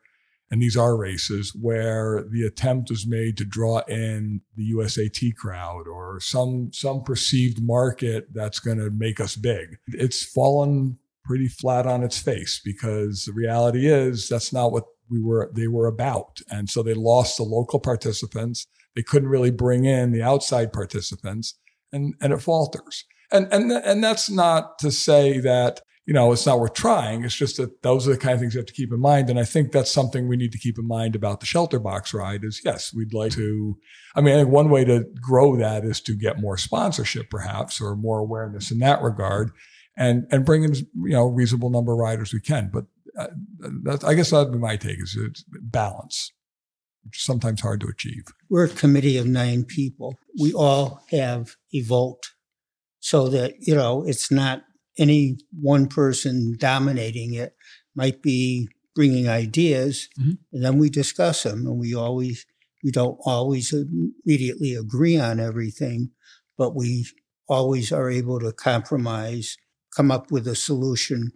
and these are races where the attempt is made to draw in the USAT crowd or some some perceived market that's going to make us big. It's fallen pretty flat on its face because the reality is that's not what we were they were about. And so they lost the local participants. They couldn't really bring in the outside participants and and it falters. And and and that's not to say that you know, it's not worth trying. It's just that those are the kind of things you have to keep in mind. And I think that's something we need to keep in mind about the shelter box ride is yes, we'd like to, I mean, I think one way to grow that is to get more sponsorship perhaps or more awareness in that regard and, and bring in, you know, reasonable number of riders we can. But uh, I guess that'd be my take is it's balance, which is sometimes hard to achieve. We're a committee of nine people. We all have a vote so that, you know, it's not any one person dominating it might be bringing ideas mm-hmm. and then we discuss them and we always we don't always immediately agree on everything but we always are able to compromise come up with a solution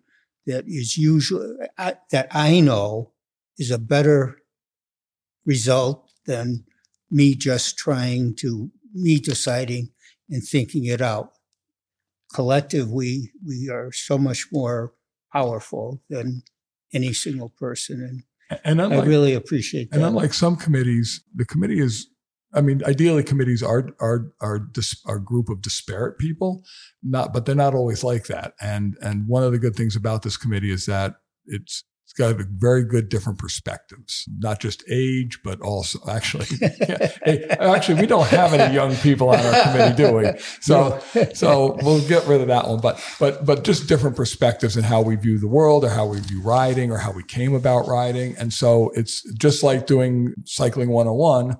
that is usually that i know is a better result than me just trying to me deciding and thinking it out collective, we we are so much more powerful than any single person. And, and unlike, I really appreciate that. And unlike some committees, the committee is I mean, ideally, committees are are are dis, are a group of disparate people, not, but they're not always like that. And and one of the good things about this committee is that it's it's got very good different perspectives, not just age, but also actually, yeah, actually, we don't have any young people on our committee, do we? So, so we'll get rid of that one. But, but, but just different perspectives in how we view the world or how we view riding or how we came about riding. And so it's just like doing cycling 101.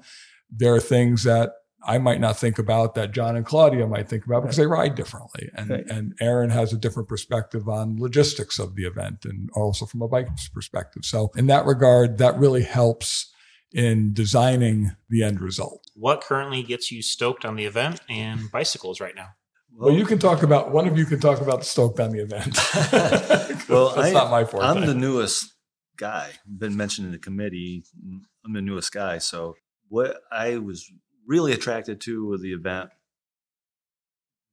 There are things that I might not think about that John and Claudia might think about because they ride differently. And, right. and Aaron has a different perspective on logistics of the event and also from a bike's perspective. So in that regard, that really helps in designing the end result. What currently gets you stoked on the event and bicycles right now? Well, you can talk about one of you can talk about the stoked on the event. well, that's I, not my forte. I'm the newest guy. Been mentioned in the committee. I'm the newest guy, so what I was really attracted to with the event,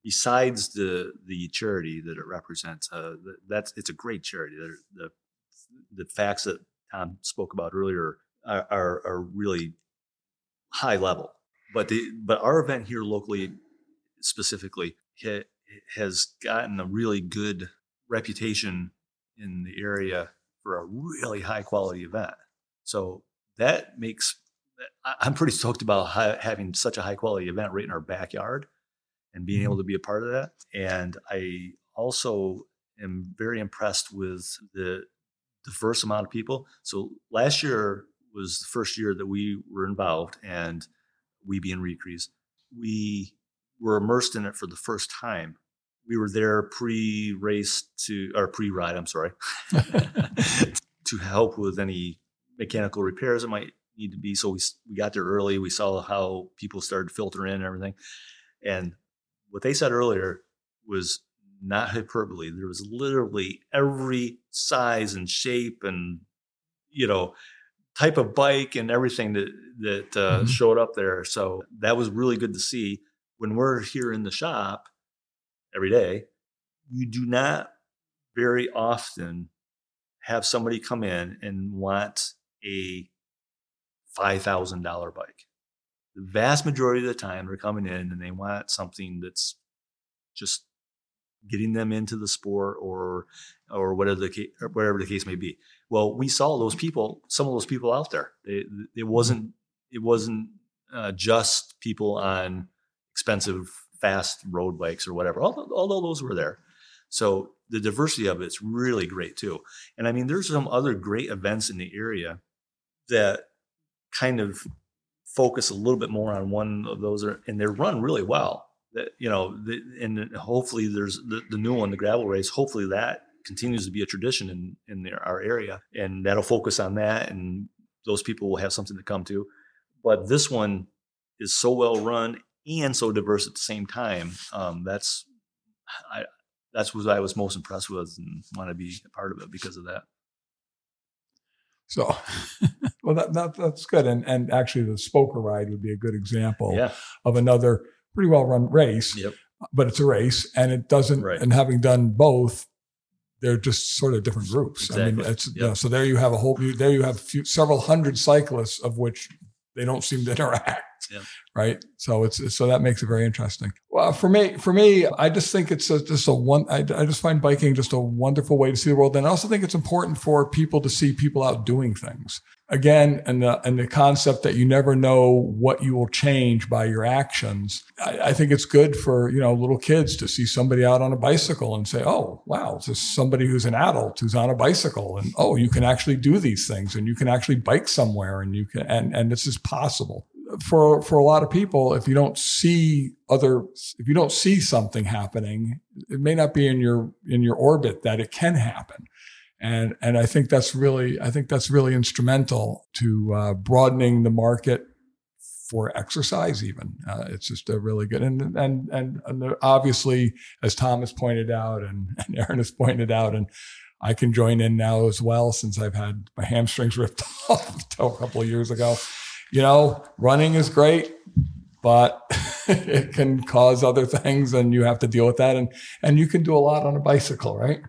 besides the the charity that it represents, uh, that's it's a great charity. The, the, the facts that Tom spoke about earlier are, are, are really high level, but the but our event here locally, specifically, ha, has gotten a really good reputation in the area for a really high quality event. So that makes I'm pretty stoked about having such a high quality event right in our backyard and being mm-hmm. able to be a part of that. And I also am very impressed with the diverse amount of people. So last year was the first year that we were involved, and we being Recrees, we were immersed in it for the first time. We were there pre-race to or pre-ride. I'm sorry, to help with any mechanical repairs that might need to be. So we we got there early. We saw how people started filtering in and everything. And what they said earlier, was not hyperbole. There was literally every size and shape and you know type of bike and everything that that uh, Mhm. showed up there. So that was really good to see. When we're here in the shop every day, you do not very often have somebody come in and want a five thousand dollar bike. The vast majority of the time, they're coming in and they want something that's just getting them into the sport or or whatever the case, whatever the case may be. Well, we saw those people, some of those people out there. It, it wasn't it wasn't uh, just people on expensive fast road bikes or whatever. Although, although those were there, so the diversity of it's really great too. And I mean, there's some other great events in the area that kind of focus a little bit more on one of those, are, and they're run really well. That you know, the, and hopefully there's the, the new one, the gravel race. Hopefully that continues to be a tradition in in their, our area, and that'll focus on that, and those people will have something to come to. But this one is so well run and so diverse at the same time. Um, that's I that's what I was most impressed with and want to be a part of it because of that. So, well, that, that that's good. And and actually, the Spoker ride would be a good example Yeah. of another pretty well run race. Yep. But it's a race, and it doesn't. Right. And having done both, they're just sort of different groups. I mean, Exactly. it's you Yep. know, so there you have a whole. you- There you have few, several hundred cyclists of which they don't seem to interact. Yep. Right. So it's so that makes it very interesting. Well, for me, for me, I just think it's a, just a one. I, I just find biking just a wonderful way to see the world, and I also think it's important for people to see people out doing things again, and the and the concept that you never know what you will change by your actions. I, I think it's good for you know little kids to see somebody out on a bicycle and say, "Oh, wow, this is somebody who's an adult who's on a bicycle, and oh, you can actually do these things, and you can actually bike somewhere, and you can, and and this is possible." For for a lot of people, if you don't see other, if you don't see something happening, it may not be in your in your orbit that it can happen and and I think that's really I think that's really instrumental to uh, broadening the market for exercise. Even uh, it's just a really good and and and, and obviously, as Thomas pointed out and, and Aaron has pointed out, and I can join in now as well since I've had my hamstrings ripped off a couple of years ago. You know, running is great, but it can cause other things, and you have to deal with that. And and you can do a lot on a bicycle, right?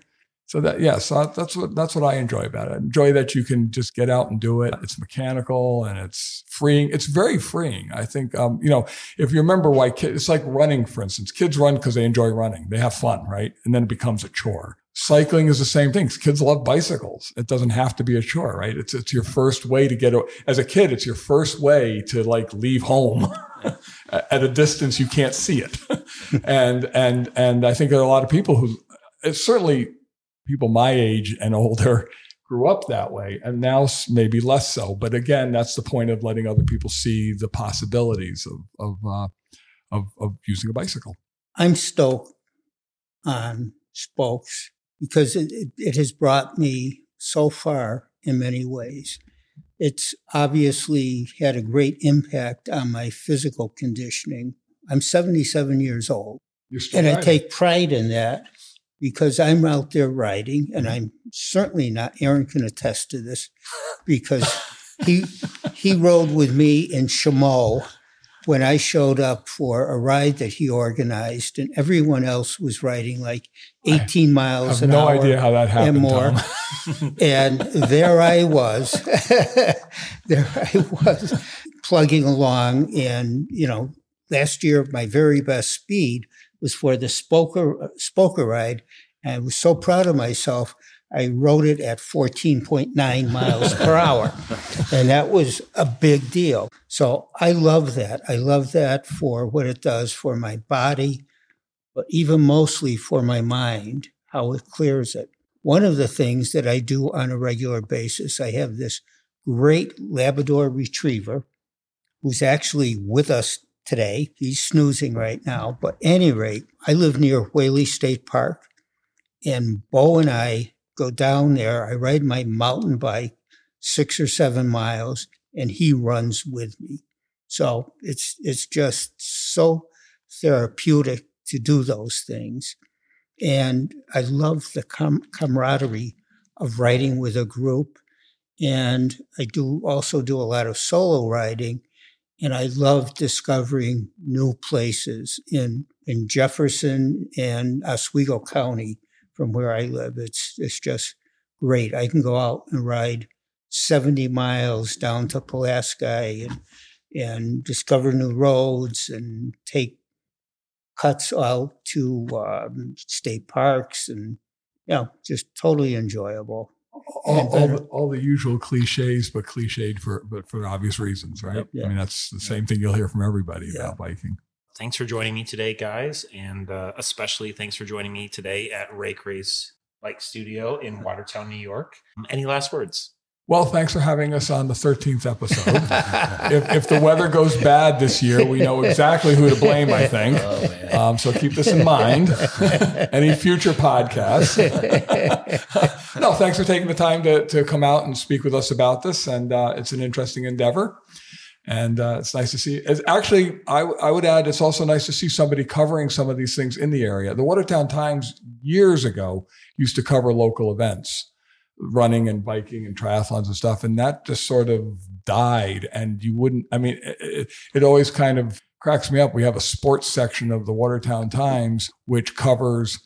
So that yes, so that's what that's what I enjoy about it. I enjoy that you can just get out and do it. It's mechanical and it's freeing. It's very freeing. I think um, you know if you remember why kids, it's like running, for instance. Kids run because they enjoy running. They have fun, right? And then it becomes a chore. Cycling is the same thing. Kids love bicycles. It doesn't have to be a chore, right? It's it's your first way to get as a kid. It's your first way to like leave home at a distance you can't see it, and and and I think there are a lot of people who certainly people my age and older grew up that way and now maybe less so but again that's the point of letting other people see the possibilities of of uh, of, of using a bicycle I'm stoked on spokes because it, it, has brought me so far in many ways. It's obviously had a great impact on my physical conditioning. I'm 77 years old, and I take pride in that because I'm out there riding, and I'm certainly not. Aaron can attest to this because he he rode with me in Chaumont when I showed up for a ride that he organized, and everyone else was riding like 18 I miles have an no hour idea how that happened and more. And there I was, there I was plugging along. And, you know, last year, my very best speed was for the Spoker, Spoker ride. And I was so proud of myself. I rode it at 14.9 miles per hour. And that was a big deal. So I love that. I love that for what it does for my body, but even mostly for my mind, how it clears it one of the things that I do on a regular basis, I have this great Labrador retriever who's actually with us today. He's snoozing right now. But any rate, I live near Wehle State Park, and Bo and I go down there. I ride my mountain bike six or seven miles, and he runs with me. So it's it's just so therapeutic to do those things. And I love the com- camaraderie of riding with a group. And I do also do a lot of solo riding. And I love discovering new places in, in Jefferson and Oswego County from where I live. It's, it's just great. I can go out and ride 70 miles down to Pulaski and, and discover new roads and take cuts out to um, state parks and, you know, just totally enjoyable. All, all, the, all the usual cliches, but cliched for but for obvious reasons, right? Yeah. I mean, that's the same thing you'll hear from everybody Yeah. about biking. Thanks for joining me today, guys, and uh, especially thanks for joining me today at Rake Race Bike Studio in Watertown, New York. Um, Any last words? Well, thanks for having us on the 13th episode. if, if the weather goes bad this year, we know exactly who to blame, I think. Oh, man. Um, so keep this in mind. Any future podcasts. no, thanks for taking the time to, to come out and speak with us about this. And uh, it's an interesting endeavor. And uh, it's nice to see. It's actually, I, I would add, it's also nice to see somebody covering some of these things in the area. The Watertown Times years ago used to cover local events, running and biking and triathlons and stuff. And that just sort of died. And you wouldn't, I mean, it, it, always kind of cracks me up. We have a sports section of the Watertown Times, which covers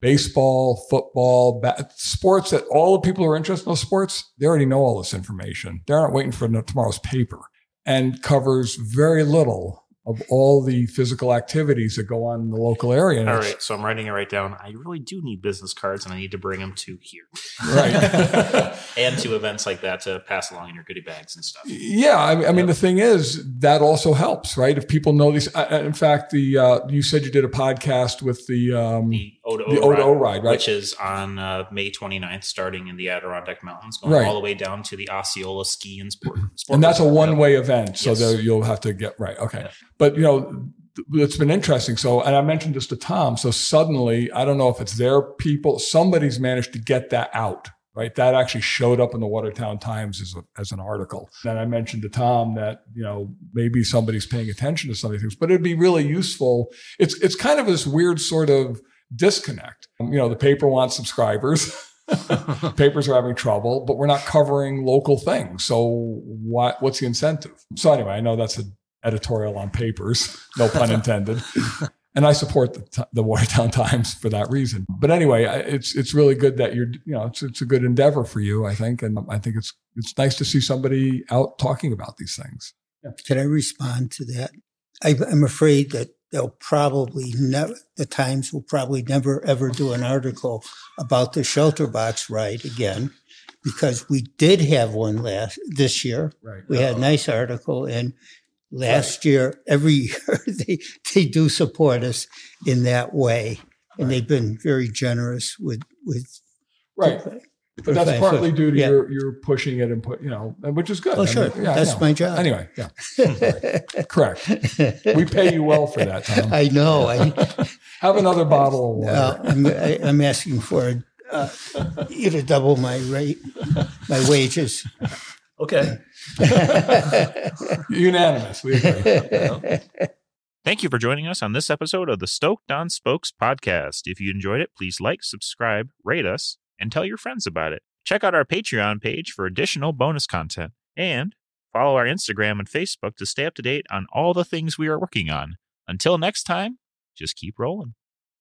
baseball, football, ba- sports that all the people who are interested in those sports, they already know all this information. They aren't waiting for tomorrow's paper and covers very little of all the physical activities that go on in the local area. And All so I'm writing it right down. I really do need business cards, and I need to bring them to here, Right. and to events like that to pass along in your goodie bags and stuff. Yeah, I, I mean, the thing is that also helps, right? If people know these, uh, in fact, the uh, you said you did a podcast with the um, The O to the O to O ride, right? which is on uh, May 29th, starting in the Adirondack Mountains, going Right. all the way down to the Osceola Ski and Sport. sport and that's a one way event, so Yes. there you'll have to get right. Okay, Yeah. but you know. It's been interesting. So, and I mentioned this to Tom. So suddenly, I don't know if it's their people, somebody's managed to get that out, right? That actually showed up in the Watertown Times as, a, as an article. And I mentioned to Tom that, you know, maybe somebody's paying attention to some of these things, but it'd be really useful. It's, it's kind of this weird sort of disconnect. You know, the paper wants subscribers. Papers are having trouble, but we're not covering local things. So what, what's the incentive? So anyway, I know that's an editorial on papers, no pun intended. And I support the, t- the Watertown Times for that reason. But anyway, I- it's it's really good that you're you know it's it's a good endeavor for you, I think, and I think it's it's nice to see somebody out talking about these things. Can I respond to that? I, I'm afraid that they'll probably never, the Times will probably never ever do an article about the shelter box ride again because we did have one last this year. Right. We had a nice article and last year, every year they, they do support us in that way. And they've been very generous with, with. Right. But that's Right. partly due to Yeah. your your pushing it and put you know, which is good. Oh, I sure. mean, yeah, That's my job. Anyway, yeah, correct. We pay you well for that, Tom. I know. I, Have another bottle of water. Uh, I'm, I, I'm asking for uh, you to double my rate, my wages. Okay. Unanimous. We agree. Thank you for joining us on this episode of the Stoked on Spokes podcast. If you enjoyed it, please like, subscribe, rate us, and tell your friends about it. Check out our Patreon page for additional bonus content and follow our Instagram and Facebook to stay up to date on all the things we are working on. Until next time, just keep rolling.